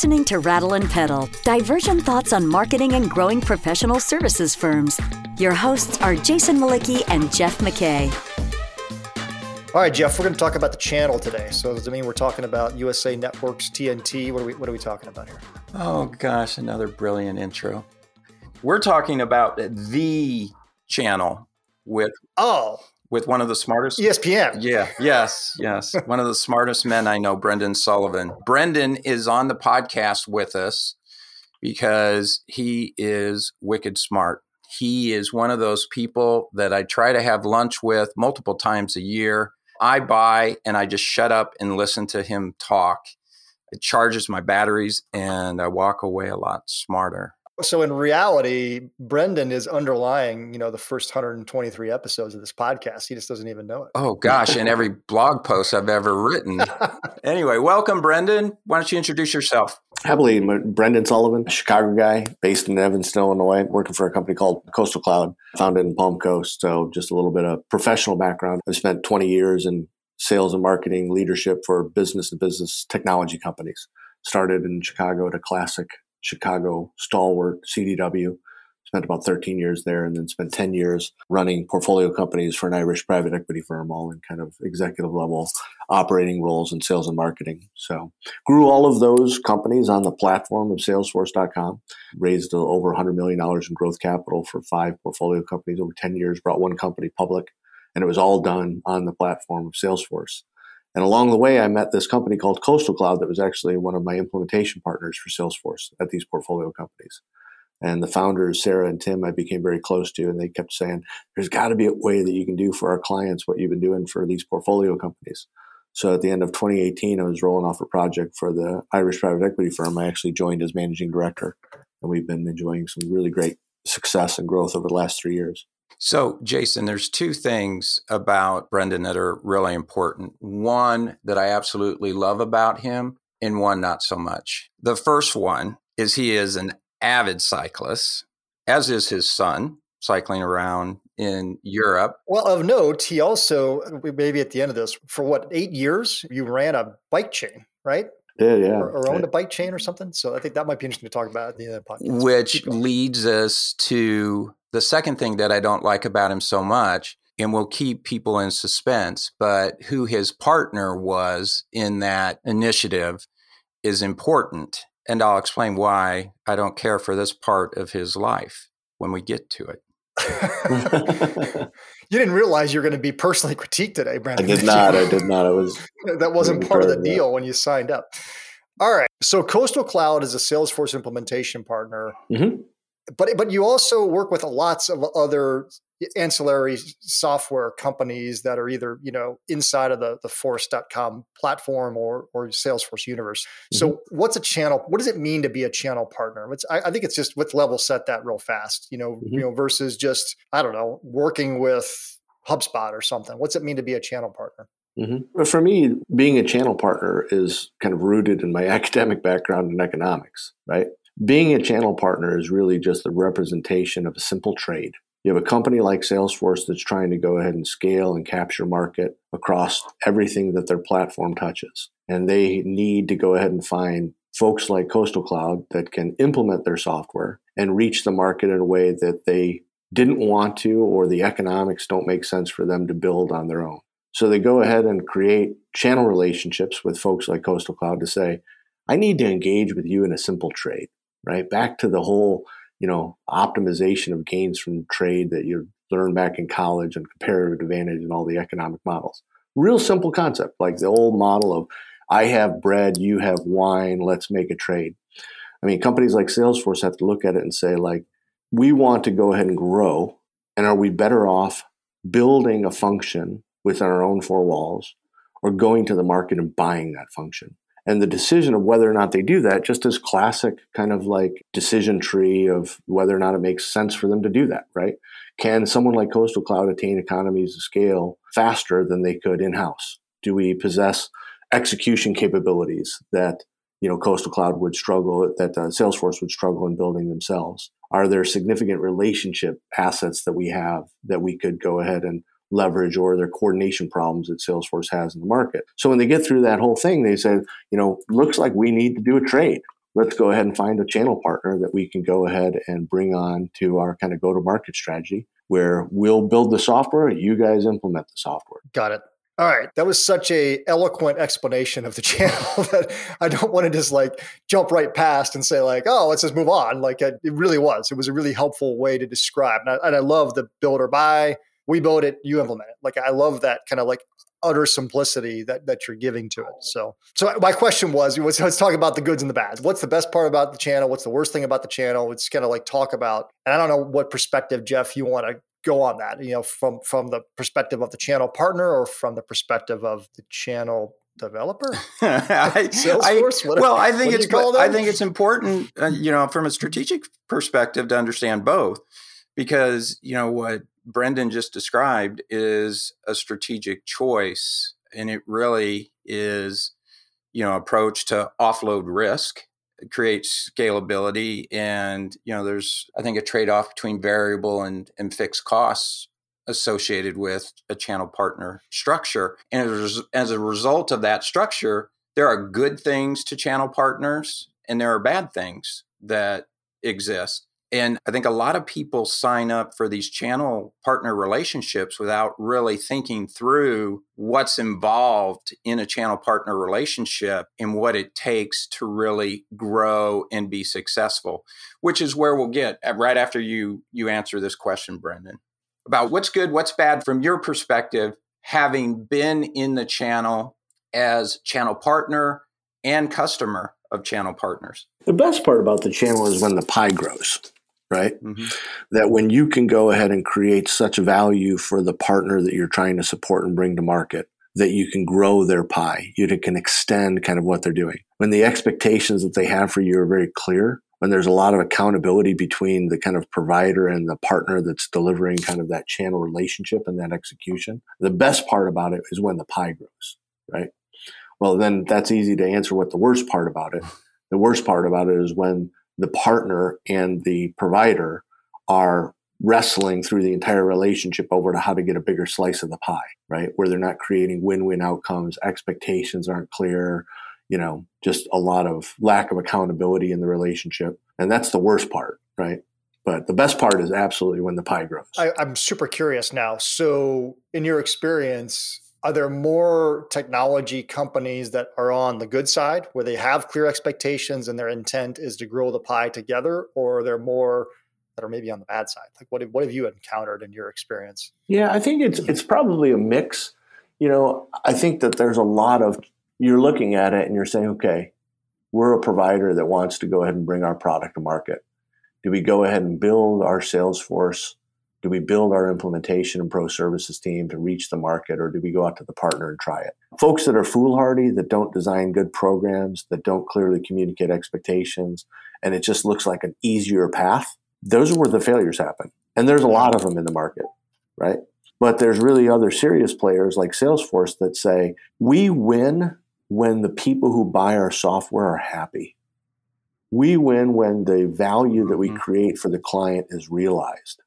listening to Rattle and Pedal, divergent thoughts on marketing and growing professional services firms. Your hosts are Jason Mlicki and Jeff McKay. All right, Jeff, we're going to talk about the channel today. So does it mean we're talking about USA Networks, TNT? What are we, what are we talking about here? Oh, gosh, another brilliant intro. We're talking about the channel with oh with one of the smartest ESPN. Yeah, yes, yes. one of the smartest men I know, Brendan Sullivan. Brendan is on the podcast with us because he is wicked smart. He is one of those people that I try to have lunch with multiple times a year. I buy and I just shut up and listen to him talk. It charges my batteries and I walk away a lot smarter. So in reality, Brendan is underlying, you know, the first 123 episodes of this podcast. He just doesn't even know it. Oh gosh, and every blog post I've ever written. anyway, welcome, Brendan. Why don't you introduce yourself? Happily, Brendan Sullivan, Chicago guy, based in Evanston, Illinois, working for a company called Coastal Cloud, founded in Palm Coast. So just a little bit of professional background. I've spent 20 years in sales and marketing leadership for business to business technology companies. Started in Chicago at a classic Chicago stalwart CDW. Spent about 13 years there and then spent 10 years running portfolio companies for an Irish private equity firm, all in kind of executive level operating roles in sales and marketing. So grew all of those companies on the platform of salesforce.com, raised over $100 million in growth capital for five portfolio companies over 10 years, brought one company public, and it was all done on the platform of Salesforce. And along the way, I met this company called Coastal Cloud that was actually one of my implementation partners for Salesforce at these portfolio companies. And the founders, Sarah and Tim, I became very close to, and they kept saying, there's got to be a way that you can do for our clients what you've been doing for these portfolio companies. So at the end of 2018, I was rolling off a project for the Irish private equity firm. I actually joined as managing director, and we've been enjoying some really great success and growth over the last three years. So, Jason, there's two things about Brendan that are really important. One that I absolutely love about him, and one not so much. The first one is he is an avid cyclist, as is his son, cycling around in Europe. Well, of note, he also, uh, maybe at the end of this, for what, eight years, you ran a bike chain, right? Yeah, yeah. Or, or owned a bike chain or something. So I think that might be interesting to talk about at the end of the podcast. Which leads us to the second thing that I don't like about him so much, and will keep people in suspense, but who his partner was in that initiative is important. And I'll explain why I don't care for this part of his life when we get to it. you didn't realize you're going to be personally critiqued today, Brandon. I did not. I did not. I was. that wasn't part of the deal when you signed up. All right. So Coastal Cloud is a Salesforce implementation partner. Mm-hmm but but you also work with lots of other ancillary software companies that are either you know inside of the the force.com platform or or salesforce universe mm-hmm. so what's a channel what does it mean to be a channel partner I, I, think it's just with level set that real fast you know mm-hmm. you know versus just i don't know working with hubspot or something what's it mean to be a channel partner Mm-hmm. For me, being a channel partner is kind of rooted in my academic background in economics, right? Being a channel partner is really just the representation of a simple trade. You have a company like Salesforce that's trying to go ahead and scale and capture market across everything that their platform touches. And they need to go ahead and find folks like Coastal Cloud that can implement their software and reach the market in a way that they didn't want to or the economics don't make sense for them to build on their own. So they go ahead and create channel relationships with folks like Coastal Cloud to say, I need to engage with you in a simple trade right? Back to the whole, you know, optimization of gains from trade that you learned back in college and comparative advantage and all the economic models. Real simple concept, like the old model of I have bread, you have wine, let's make a trade. I mean, companies like Salesforce have to look at it and say, like, we want to go ahead and grow, and are we better off building a function within our own four walls or going to the market and buying that function? And the decision of whether or not they do that just as classic kind of like decision tree of whether or not it makes sense for them to do that, right? Can someone like Coastal Cloud attain economies of scale faster than they could in house? Do we possess execution capabilities that you know Coastal Cloud would struggle that uh, Salesforce would struggle in building themselves? Are there significant relationship assets that we have that we could go ahead and leverage or their coordination problems that Salesforce has in the market. So when they get through that whole thing, they said, you know, looks like we need to do a trade. let's go ahead and find a channel partner that we can go ahead and bring on to our kind of go to market strategy where we'll build the software, you guys implement the software. Got it. All right, that was such a eloquent explanation of the channel that I don't want to just like jump right past and say like, oh, let's just move on. Like it, really was. It was a really helpful way to describe, and I, and I love the build or buy. We build it, you implement it. Like I love that kind of like utter simplicity that that you're giving to it. So, so my question was, was let's talk about the goods and the bads. What's the best part about the channel? What's the worst thing about the channel? Let's kind of like talk about. And I don't know what perspective, Jeff, you want to go on that. You know, from from the perspective of the channel partner or from the perspective of the channel developer I, Salesforce? I, well, I think it's I think it's important, uh, you know, from a strategic perspective to understand both, because you know what Brendan just described is a strategic choice, and it really is, you know, approach to offload risk, create scalability, and you know, there's I think a trade off between variable and and fixed costs associated with a channel partner structure, and as, as a result of that structure, there are good things to channel partners, and there are bad things that exist. And I think a lot of people sign up for these channel partner relationships without really thinking through what's involved in a channel partner relationship and what it takes to really grow and be successful, which is where we'll get uh, right after you you answer this question, Brendan, about what's good, what's bad from your perspective, having been in the channel as channel partner and customer of channel partners. The best part about the channel is when the pie grows right? Mm-hmm. That when you can go ahead and create such value for the partner that you're trying to support and bring to market, that you can grow their pie, you can extend kind of what they're doing. When the expectations that they have for you are very clear, when there's a lot of accountability between the kind of provider and the partner that's delivering kind of that channel relationship and that execution, the best part about it is when the pie grows, right? Well, then that's easy to answer what the worst part about it. The worst part about it is when the partner and the provider are wrestling through the entire relationship over to how to get a bigger slice of the pie, right? Where they're not creating win-win outcomes, expectations aren't clear, you know, just a lot of lack of accountability in the relationship. And that's the worst part, right? But the best part is absolutely when the pie grows. I, I'm super curious now. So, in your experience, are there more technology companies that are on the good side where they have clear expectations and their intent is to grow the pie together? Or are there more that are maybe on the bad side? Like what what have you encountered in your experience? Yeah i think it's it's probably a mix. You know i think that there's a lot of you're looking at it and you're saying okay we're a provider that wants to go ahead and bring our product to market. Do we go ahead and build our sales force do we build our implementation and pro services team to reach the market, or do we go out to the partner and try it? Folks that are foolhardy, that don't design good programs, that don't clearly communicate expectations, and it just looks like an easier path, those are where the failures happen. And there's a lot of them in the market, right? But there's really other serious players like Salesforce that say, we win when the people who buy our software are happy. We win when the value that we mm-hmm. create for the client is realized.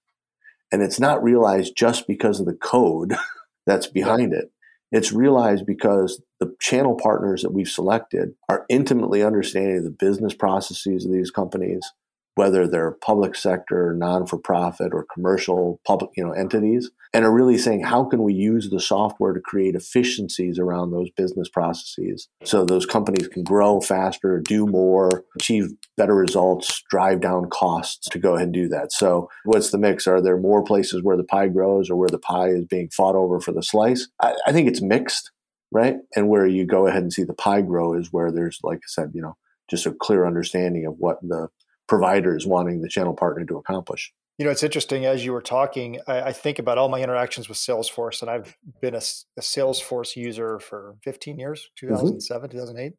And it's not realized just because of the code that's behind it. It's realized because the channel partners that we've selected are intimately understanding the business processes of these companies, whether they're public sector, non for profit, or commercial public you know entities, and are really saying how can we use the software to create efficiencies around those business processes so those companies can grow faster, do more, achieve better results, drive down costs to go ahead and do that. So what's the mix? Are there more places where the pie grows or where the pie is being fought over for the slice? I, I think it's mixed, right? And where you go ahead and see the pie grow is where there's, like I said, you know, just a clear understanding of what the provider is wanting the channel partner to accomplish. You know, it's interesting as you were talking. I, I, think about all my interactions with Salesforce, and I've been a, a Salesforce user for 15 years 2007, mm-hmm. 2008.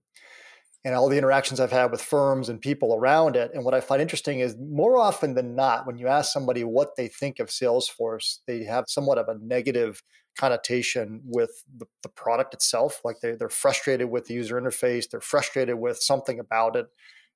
And all the interactions I've had with firms and people around it. And what I find interesting is more often than not, when you ask somebody what they think of Salesforce, they have somewhat of a negative connotation with the, the product itself. Like they, they're frustrated with the user interface, they're frustrated with something about it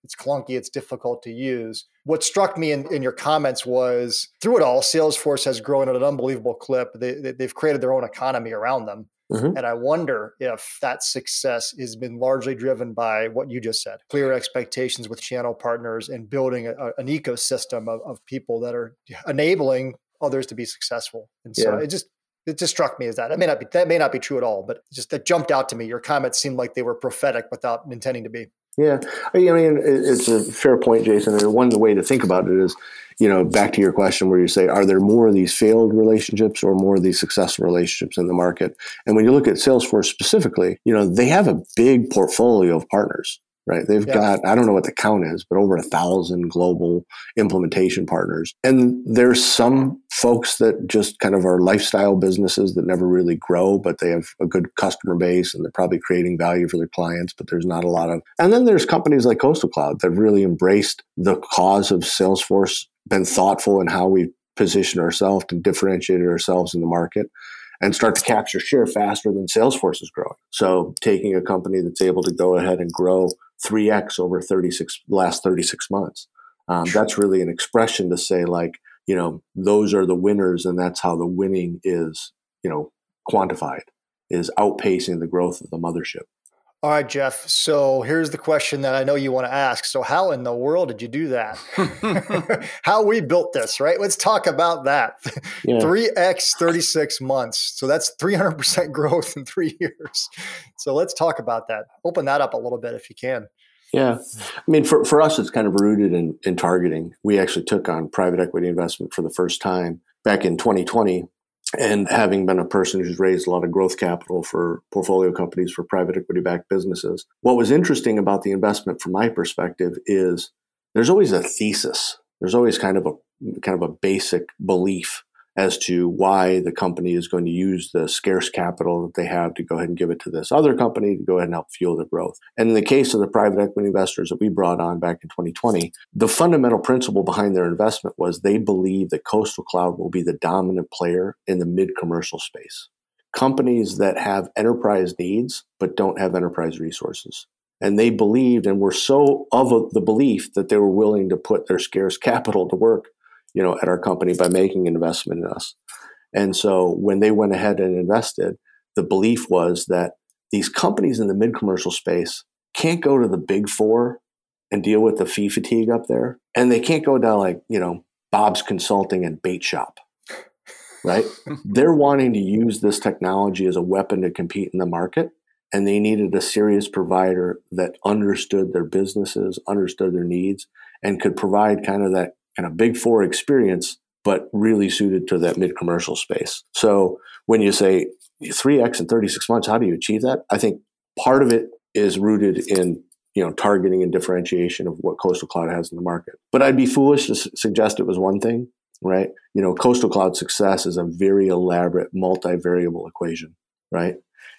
it's clunky, it's difficult to use. What struck me in, in your comments was through it all, Salesforce has grown at an unbelievable clip. They, they, have created their own economy around them. Mm-hmm. And I wonder if that success has been largely driven by what you just said clear expectations with channel partners and building a, an ecosystem of, of, people that are enabling others to be successful. And so yeah. it just, it just struck me as that. That may not be that may not be true at all, but just that jumped out to me. Your comments seemed like they were prophetic without intending to be. Yeah, I mean, it's a fair point, Jason. And one way to think about it is, you know, back to your question where you say, are there more of these failed relationships or more of these successful relationships in the market? And when you look at Salesforce specifically, you know, they have a big portfolio of partners right? They've yeah. got, I don't know what the count is, but over a thousand global implementation partners. And there's some folks that just kind of are lifestyle businesses that never really grow, but they have a good customer base and they're probably creating value for their clients, but there's not a lot of. And then there's companies like Coastal Cloud that really embraced the cause of Salesforce, been thoughtful in how we position ourselves and differentiated ourselves in the market and start to capture share faster than Salesforce is growing. So taking a company that's able to go ahead and grow 3x over 36 last 36 months. Um, that's really an expression to say like, you know, those are the winners and that's how the winning is, you know, quantified is outpacing the growth of the mothership. All right, Jeff. So here's the question that I know you want to ask. So, how in the world did you do that? how we built this, right? Let's talk about that. Yeah. 3x 36 months. So, that's 300% growth in three years. So, let's talk about that. Open that up a little bit if you can. Yeah. I mean, for, for us, it's kind of rooted in, in targeting. We actually took on private equity investment for the first time back in 2020 and having been a person who's raised a lot of growth capital for portfolio companies for private equity backed businesses, what was interesting about the investment from my perspective is there's always a thesis. There's always kind of a kind of a basic belief as to why the company is going to use the scarce capital that they have to go ahead and give it to this other company to go ahead and help fuel their growth. And in the case of the private equity investors that we brought on back in 2020, the fundamental principle behind their investment was they believe that Coastal Cloud will be the dominant player in the mid commercial space. Companies that have enterprise needs but don't have enterprise resources. And they believed and were so of the belief that they were willing to put their scarce capital to work you know, at our company by making an investment in us. And so when they went ahead and invested, the belief was that these companies in the mid commercial space can't go to the big four and deal with the fee fatigue up there. And they can't go down like, you know, Bob's Consulting and Bait Shop, right? They're wanting to use this technology as a weapon to compete in the market. And they needed a serious provider that understood their businesses, understood their needs, and could provide kind of that kind of big four experience, but really suited to that mid commercial space. So when you say 3x in 36 months, how do you achieve that? I think part of it is rooted in you know targeting and differentiation of what coastal cloud has in the market. But i'd be foolish to s- suggest it was one thing right? You know coastal cloud success is a very elaborate multivariable equation right?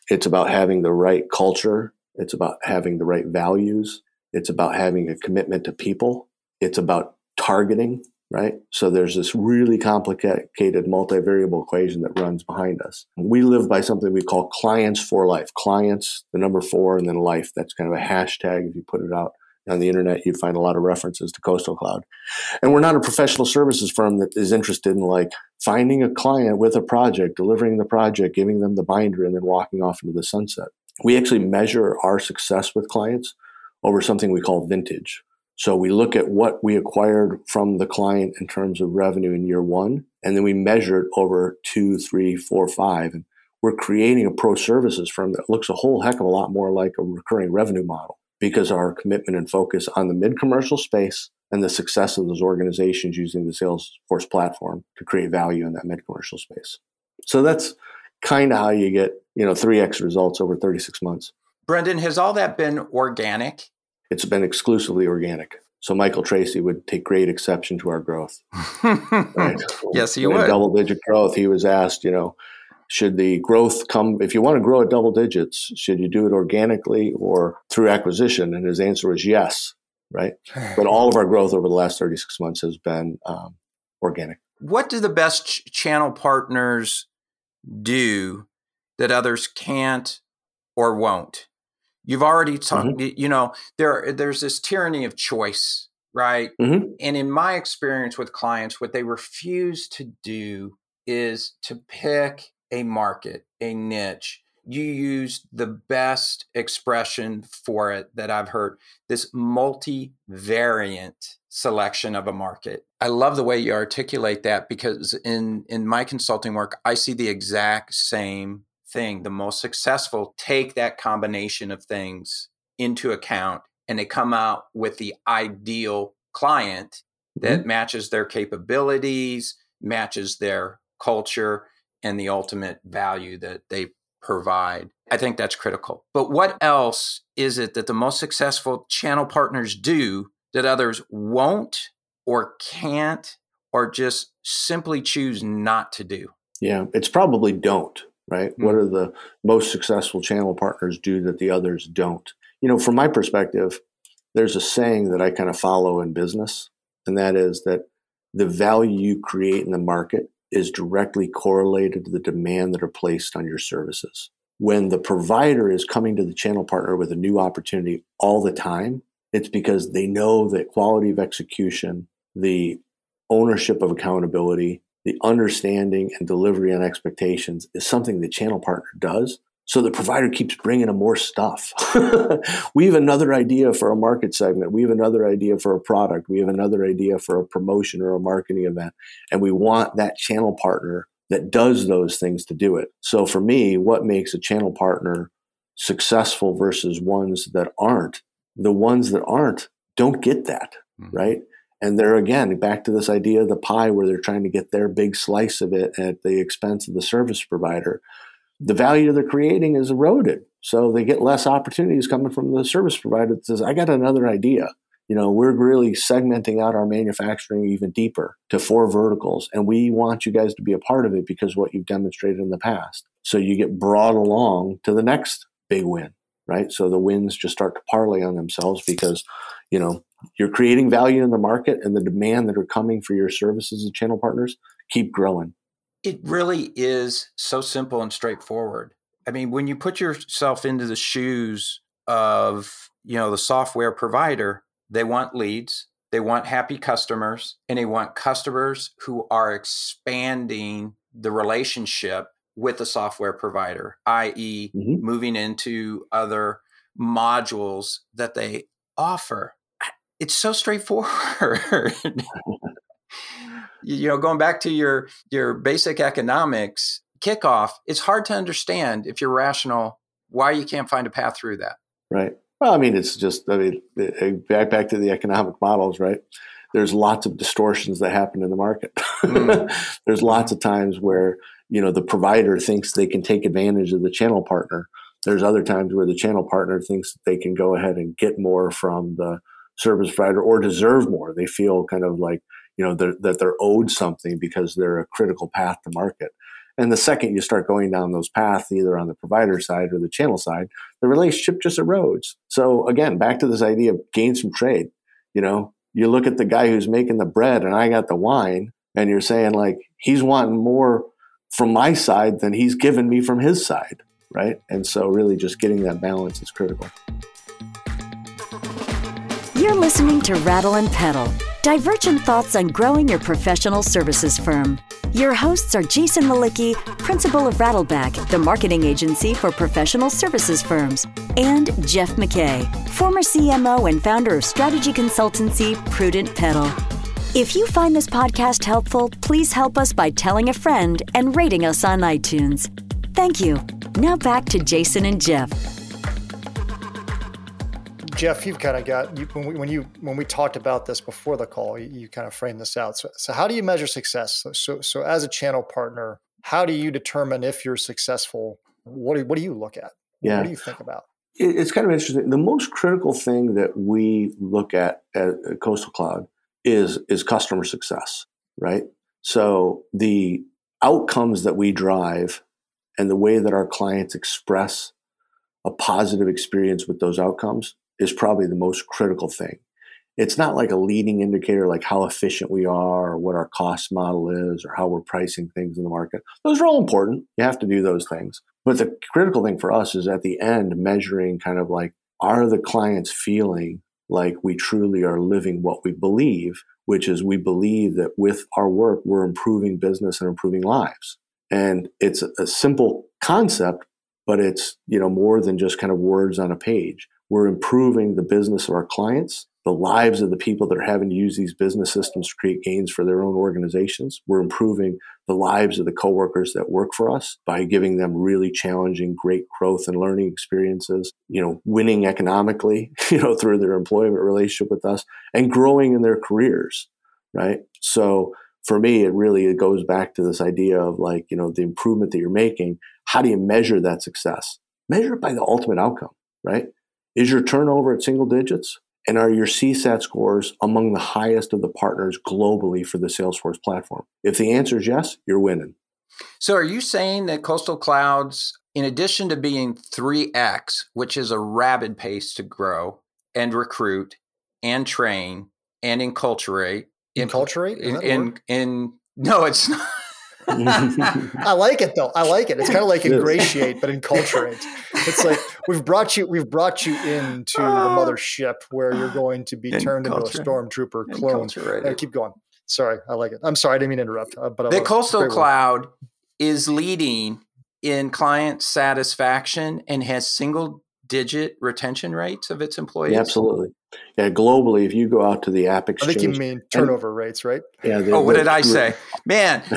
It's about having the right culture. It's about having the right values. It's about having a commitment to people. It's about targeting, right? So there's this really complicated multivariable equation that runs behind us. We live by something we call clients for life. Clients, the number four, and then life. That's kind of a hashtag. If you put it out on the internet, you'd find a lot of references to Coastal Cloud. And we're not a professional services firm that is interested in like finding a client with a project, delivering the project, giving them the binder, and then walking off into the sunset. We actually measure our success with clients over something we call vintage. So we look at what we acquired from the client in terms of revenue in year one, and then we measure it over two, three, four, five. And we're creating a pro services firm that looks a whole heck of a lot more like a recurring revenue model because our commitment and focus on the mid commercial space and the success of those organizations using the Salesforce platform to create value in that mid commercial space. So that's kind of how you get, you know, 3x results over 36 months. Brendan, has all that been organic? It's been exclusively organic. So Michael Tracy would take great exception to our growth. right? yes, he would. Double digit growth. He was asked, you know, should the growth come if you want to grow at double digits, should you do it organically or through acquisition? And his answer was yes, right? but all of our growth over the last 36 months has been um, organic. What do the best ch- channel partners do that others can't or won't? You've already talked, mm-hmm. you know, there there's this tyranny of choice, right? Mm-hmm. And in my experience with clients, what they refuse to do is to pick a market, a niche. you used the best expression for it that I've heard this multivariant selection of a market. I love the way you articulate that because in, in my consulting work, I see the exact same thing. The most successful take that combination of things into account and they come out with the ideal client that mm-hmm. matches their capabilities, matches their culture, and the ultimate value that they provide. I think that's critical. But what else is it that the most successful channel partners do that others won't or can't or just simply choose not to do? Yeah, it's probably don't, right? Mm-hmm. What are the most successful channel partners do that the others don't? You know, from my perspective, there's a saying that I kind of follow in business, and that is that the value you create in the market is directly correlated to the demand that are placed on your services. When the provider is coming to the channel partner with a new opportunity all the time, it's because they know that quality of execution, the ownership of accountability, the understanding and delivery on expectations is something the channel partner does. So the provider keeps bringing them more stuff. we have another idea for a market segment. We have another idea for a product. We have another idea for a promotion or a marketing event. And we want that channel partner that does those things to do it. So for me, what makes a channel partner successful versus ones that aren't? The ones that aren't don't get that, mm-hmm. right? And they're again back to this idea of the pie where they're trying to get their big slice of it at the expense of the service provider the value they're creating is eroded. So they get less opportunities coming from the service provider that says, I got another idea. You know, we're really segmenting out our manufacturing even deeper to four verticals, and we want you guys to be a part of it because what you've demonstrated in the past. So you get brought along to the next big win, right? So the wins just start to parlay on themselves because, you know, you're creating value in the market and the demand that are coming for your services and channel partners keep growing. It really is so simple and straightforward. I mean, when you put yourself into the shoes of, you know, the software provider, they want leads, they want happy customers, and they want customers who are expanding the relationship with the software provider, i.e., mm-hmm. moving into other modules that they offer. It's so straightforward. you know, going back to your your basic economics kickoff, it's hard to understand if you're rational why you can't find a path through that. Right. Well, I mean, it's just I mean, back back to the economic models, right? There's lots of distortions that happen in the market. Mm. There's lots of times where you know the provider thinks they can take advantage of the channel partner. There's other times where the channel partner thinks they can go ahead and get more from the service provider or deserve more. They feel kind of like you know they're, that they're owed something because they're a critical path to market. And the second you start going down those paths, either on the provider side or the channel side, the relationship just erodes. So again, back to this idea of gains from trade. You know, you look at the guy who's making the bread and I got the wine, and you're saying like he's wanting more from my side than he's given me from his side, right? And so really just getting that balance is critical. You're listening to Rattle and Pedal Divergent thoughts on growing your professional services firm. Your hosts are Jason Mlicki, principal of Rattleback, the marketing agency for professional services firms, and Jeff McKay, former CMO and founder of strategy consultancy Prudent Pedal. If you find this podcast helpful, please help us by telling a friend and rating us on iTunes. Thank you. Now back to Jason and Jeff. Jeff, you've kind of got you, when, we, when you when we talked about this before the call, you, you kind of framed this out. So, so how do you measure success? So, so, so as a channel partner, how do you determine if you're successful? What do, what do you look at? Yeah. What do you think about? It's kind of interesting. The most critical thing that we look at at Coastal Cloud is is customer success, right? So the outcomes that we drive and the way that our clients express a positive experience with those outcomes is probably the most critical thing. It's not like a leading indicator like how efficient we are or what our cost model is or how we're pricing things in the market. Those are all important. You have to do those things. But the critical thing for us is at the end measuring kind of like are the clients feeling like we truly are living what we believe, which is we believe that with our work, we're improving business and improving lives. And it's a simple concept, but it's, you know, more than just kind of words on a page. We're improving the business of our clients, the lives of the people that are having to use these business systems to create gains for their own organizations. We're improving the lives of the coworkers that work for us by giving them really challenging, great growth and learning experiences, you know, winning economically, you know, through their employment relationship with us and growing in their careers, right? So for me, it really it goes back to this idea of like, you know, the improvement that you're making. How do you measure that success? Measure it by the ultimate outcome, right? Is your turnover at single digits? And are your CSAT scores among the highest of the partners globally for the Salesforce platform? If the answer is yes, you're winning. So, are you saying that Coastal Clouds, in addition to being 3x, which is a rapid pace to grow and recruit and train and enculturate, enculturate, in, in, in, no, it's not. I like it though. I like it. It's kind of like ingratiate, but enculturate. It's like we've brought you we've brought you into the ah. mothership where you're going to be turned into a stormtrooper clone. Uh, keep going. Sorry, I like it. I'm sorry, I didn't mean to interrupt. Uh, but the coastal cloud is leading in client satisfaction and has single digit retention rates of its employees. Yeah, absolutely. Yeah, globally, if you go out to the app exchange, I think you mean turnover and, rates, right? Yeah. oh, what did I say, man?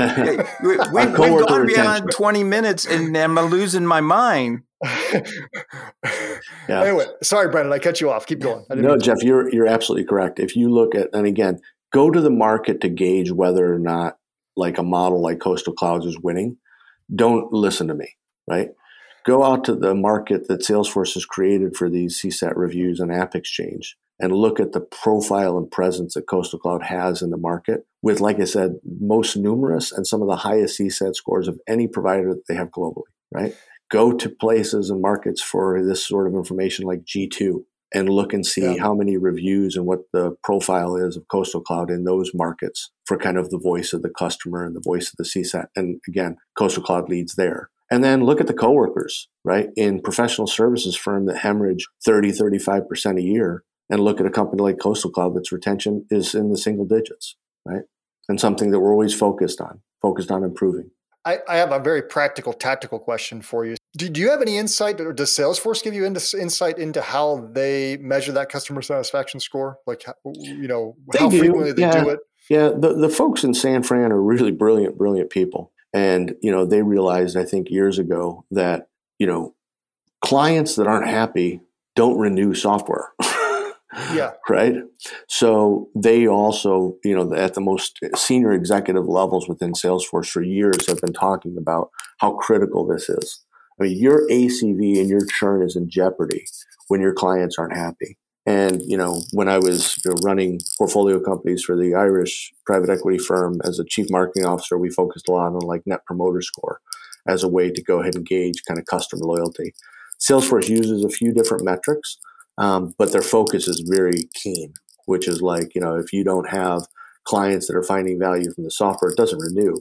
we, have gone beyond twenty minutes, and I'm losing my mind. yeah. Anyway, sorry, Brendan, I cut you off. Keep going. No, Jeff, you're you're absolutely correct. If you look at, and again, go to the market to gauge whether or not like a model like Coastal Clouds is winning. Don't listen to me, right? Go out to the market that Salesforce has created for these CSAT reviews and App Exchange and look at the profile and presence that Coastal Cloud has in the market with, like I said, most numerous and some of the highest CSAT scores of any provider that they have globally, right? Go to places and markets for this sort of information like G2 and look and see yeah. how many reviews and what the profile is of Coastal Cloud in those markets for kind of the voice of the customer and the voice of the CSAT. And again, Coastal Cloud leads there. And then look at the coworkers, right? In professional services firm that hemorrhage 30, 35% a year and look at a company like Coastal Cloud that's retention is in the single digits, right? And something that we're always focused on, focused on improving. I, I have a very practical, tactical question for you. Do, do you have any insight, or does Salesforce give you into, insight into how they measure that customer satisfaction score? Like, you know, they how do. frequently they yeah. do it? Yeah, the, the folks in San Fran are really brilliant, brilliant people. And, you know, they realized, I think, years ago that, you know, clients that aren't happy don't renew software. yeah. Right. So they also, you know, at the most senior executive levels within Salesforce for years have been talking about how critical this is. I mean, your ACV and your churn is in jeopardy when your clients aren't happy. And you know, when I was you know, running portfolio companies for the Irish private equity firm as a chief marketing officer, we focused a lot on like net promoter score as a way to go ahead and gauge kind of customer loyalty. Salesforce uses a few different metrics, um, but their focus is very keen, which is like you know, if you don't have clients that are finding value from the software, it doesn't renew.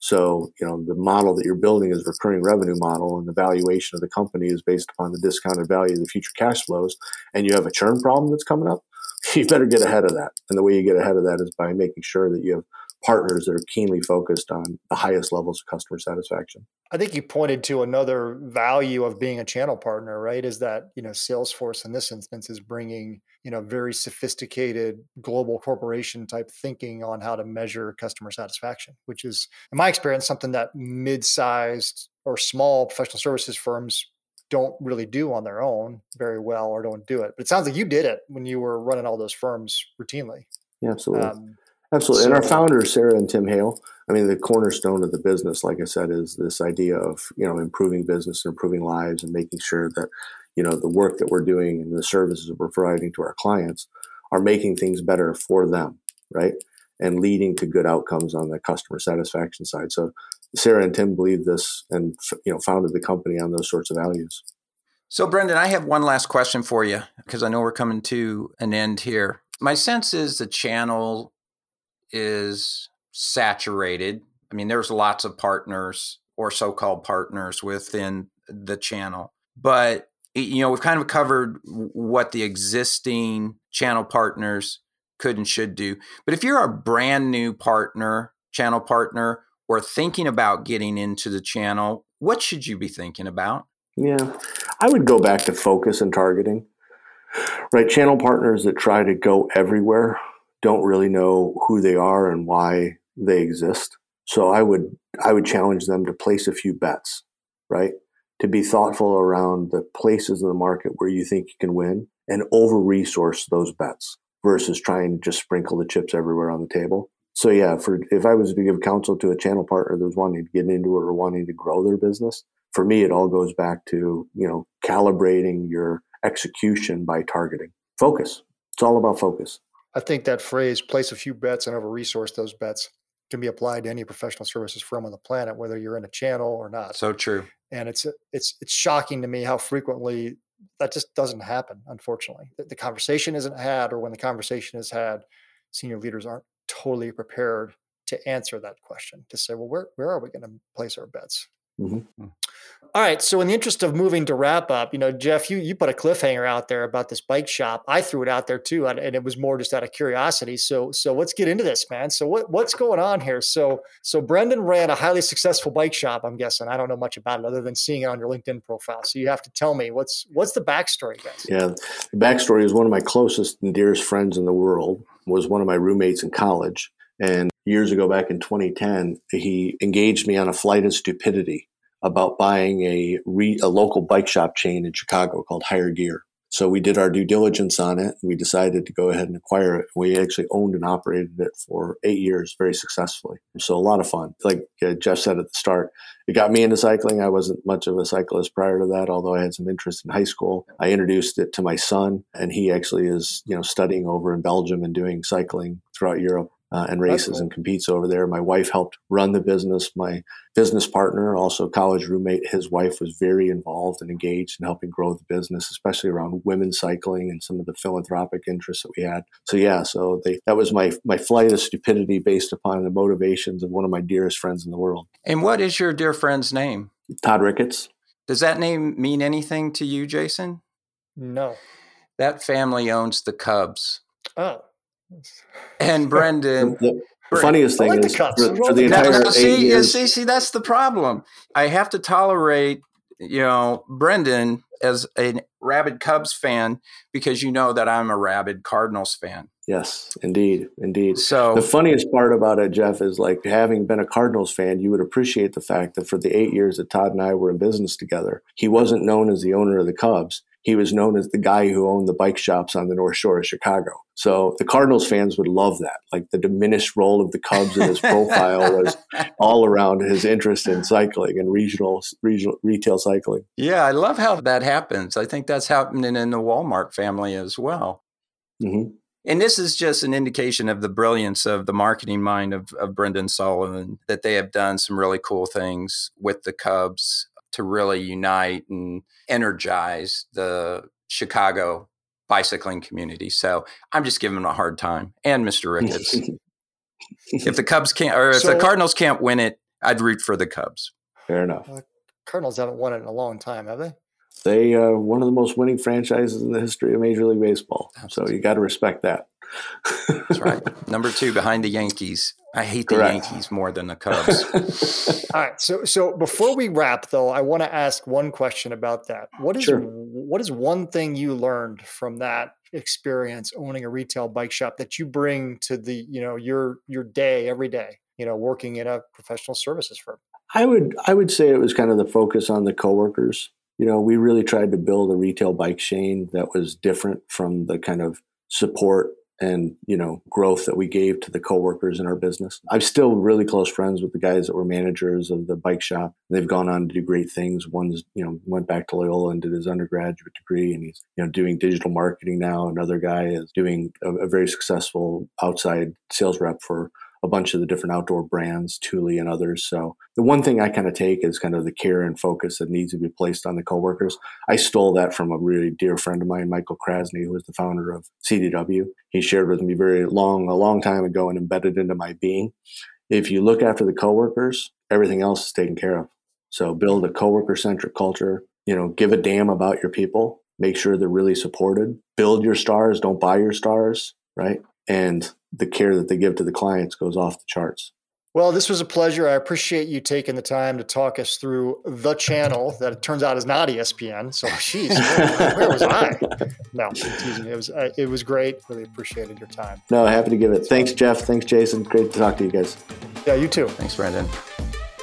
So, you know, the model that you're building is recurring revenue model, and the valuation of the company is based upon the discounted value of the future cash flows. And you have a churn problem that's coming up, you better get ahead of that. And the way you get ahead of that is by making sure that you have partners that are keenly focused on the highest levels of customer satisfaction. I think you pointed to another value of being a channel partner, right? Is that, you know, Salesforce in this instance is bringing, you know, very sophisticated global corporation type thinking on how to measure customer satisfaction, which is, in my experience, something that mid sized or small professional services firms don't really do on their own very well or don't do it. But it sounds like you did it when you were running all those firms routinely. Yeah, absolutely. Um, Absolutely. So, and our founders, Sarah and Tim Hale, I mean, the cornerstone of the business, like I said, is this idea of, you know, improving business and improving lives and making sure that, you know, the work that we're doing and the services that we're providing to our clients are making things better for them, right? And leading to good outcomes on the customer satisfaction side. So Sarah and Tim believe this and, you know, founded the company on those sorts of values. So, Brendan, I have one last question for you because I know we're coming to an end here. My sense is the channel is saturated. I mean, there's lots of partners or so-called partners within the channel, but you know, we've kind of covered what the existing channel partners could and should do. But if you're a brand new partner, channel partner, or thinking about getting into the channel, what should you be thinking about? Yeah, I would go back to focus and targeting. Right, channel partners that try to go everywhere don't really know who they are and why they exist. So I would I would challenge them to place a few bets, right? To be thoughtful around the places in the market where you think you can win and over resource those bets versus trying to just sprinkle the chips everywhere on the table. So yeah, for if I was to give counsel to a channel partner that was wanting to get into it or wanting to grow their business, for me it all goes back to, you know, calibrating your execution by targeting. Focus. It's all about focus. I think that phrase, place a few bets and over resource those bets, can be applied to any professional services firm on the planet, whether you're in a channel or not. So true. And it's it's it's shocking to me how frequently that just doesn't happen. Unfortunately, the, the conversation isn't had, or when the conversation is had, senior leaders aren't totally prepared to answer that question. To say, well, where where are we going to place our bets? Mm-hmm. Hmm. All right. So, in the interest of moving to wrap up, you know, Jeff, you you put a cliffhanger out there about this bike shop. I threw it out there too, and, it was more just out of curiosity. So, so let's get into this, man. So, what what's going on here? So, so Brendan ran a highly successful bike shop. I'm guessing. I don't know much about it other than seeing it on your LinkedIn profile. So, you have to tell me what's what's the backstory, guys. Yeah, the backstory is one of my closest and dearest friends in the world was one of my roommates in college, and years ago, back in 2010, he engaged me on a flight of stupidity about buying a, re, a local bike shop chain in Chicago called Higher Gear. So we did our due diligence on it and we decided to go ahead and acquire it. We actually owned and operated it for eight years very successfully. So a lot of fun. Like uh, Jeff said at the start, it got me into cycling. I wasn't much of a cyclist prior to that, although I had some interest in high school. I introduced it to my son and he actually is, you know, studying over in Belgium and doing cycling throughout Europe uh, and races cool. and competes over there. My wife helped run the business. My business partner, also college roommate, his wife was very involved and engaged in helping grow the business, especially around women's cycling and some of the philanthropic interests that we had. So yeah, so they, that was my my flight of stupidity based upon the motivations of one of my dearest friends in the world. And what is your dear friend's name? Todd Ricketts. Does that name mean anything to you, Jason? No. That family owns the Cubs. Oh. And Brendan. the, the funniest thing like is for, for, the entire now, see, years, see, see, that's the problem. I have to tolerate, you know, Brendan as a rabid Cubs fan because you know that I'm a rabid Cardinals fan. Yes, indeed, indeed. So the funniest part about it, Jeff, is like having been a Cardinals fan, you would appreciate the fact that for the eight years that Todd and I were in business together, he wasn't known as the owner of the Cubs he was known as the guy who owned the bike shops on the North Shore of Chicago. So the Cardinals fans would love that. Like the diminished role of the Cubs in his profile was all around his interest in cycling and regional, regional retail cycling. Yeah, I love how that happens. I think that's happening in the Walmart family as well. Mm-hmm. And this is just an indication of the brilliance of the marketing mind of, of Brendan Sullivan, that they have done some really cool things with the Cubs to really unite and energize the Chicago bicycling community. So I'm just giving him a hard time. And Mr. Ricketts. if the Cubs can't, or if so, the Cardinals can't win it, I'd root for the Cubs. Fair enough. Uh, Cardinals haven't won it in a long time, have they? They are one of the most winning franchises in the history of Major League Baseball. So you got to respect that. That's right. Number two behind the Yankees. I hate the Correct. Yankees more than the Cubs. All right. So so before we wrap though, I want to ask one question about that. What is sure. what is one thing you learned from that experience owning a retail bike shop that you bring to the, you know, your your day every day, you know, working in a professional services firm? I would I would say it was kind of the focus on the coworkers. You know, we really tried to build a retail bike chain that was different from the kind of support and you know growth that we gave to the coworkers in our business. I'm still really close friends with the guys that were managers of the bike shop. They've gone on to do great things. One's you know went back to Loyola and did his undergraduate degree, and he's you know doing digital marketing now. Another guy is doing a, a very successful outside sales rep for a bunch of the different outdoor brands, Thule and others. So the one thing I kind of take is kind of the care and focus that needs to be placed on the coworkers. I stole that from a really dear friend of mine, Michael Krasny, who is the founder of CDW. He shared with me very long, a long time ago and embedded into my being. If you look after the coworkers, everything else is taken care of. So build a coworker centric culture, you know, give a damn about your people, make sure they're really supported, build your stars, don't buy your stars, right? And the care that they give to the clients goes off the charts. Well, this was a pleasure. I appreciate you taking the time to talk us through the channel that it turns out is not ESPN. So, jeez, where, where, was I? No, it was uh, it was great. Really appreciated your time. No, happy to give it. Thanks, Jeff. Thanks, Jason. Great to talk to you guys. Yeah, you too. Thanks, Brendan.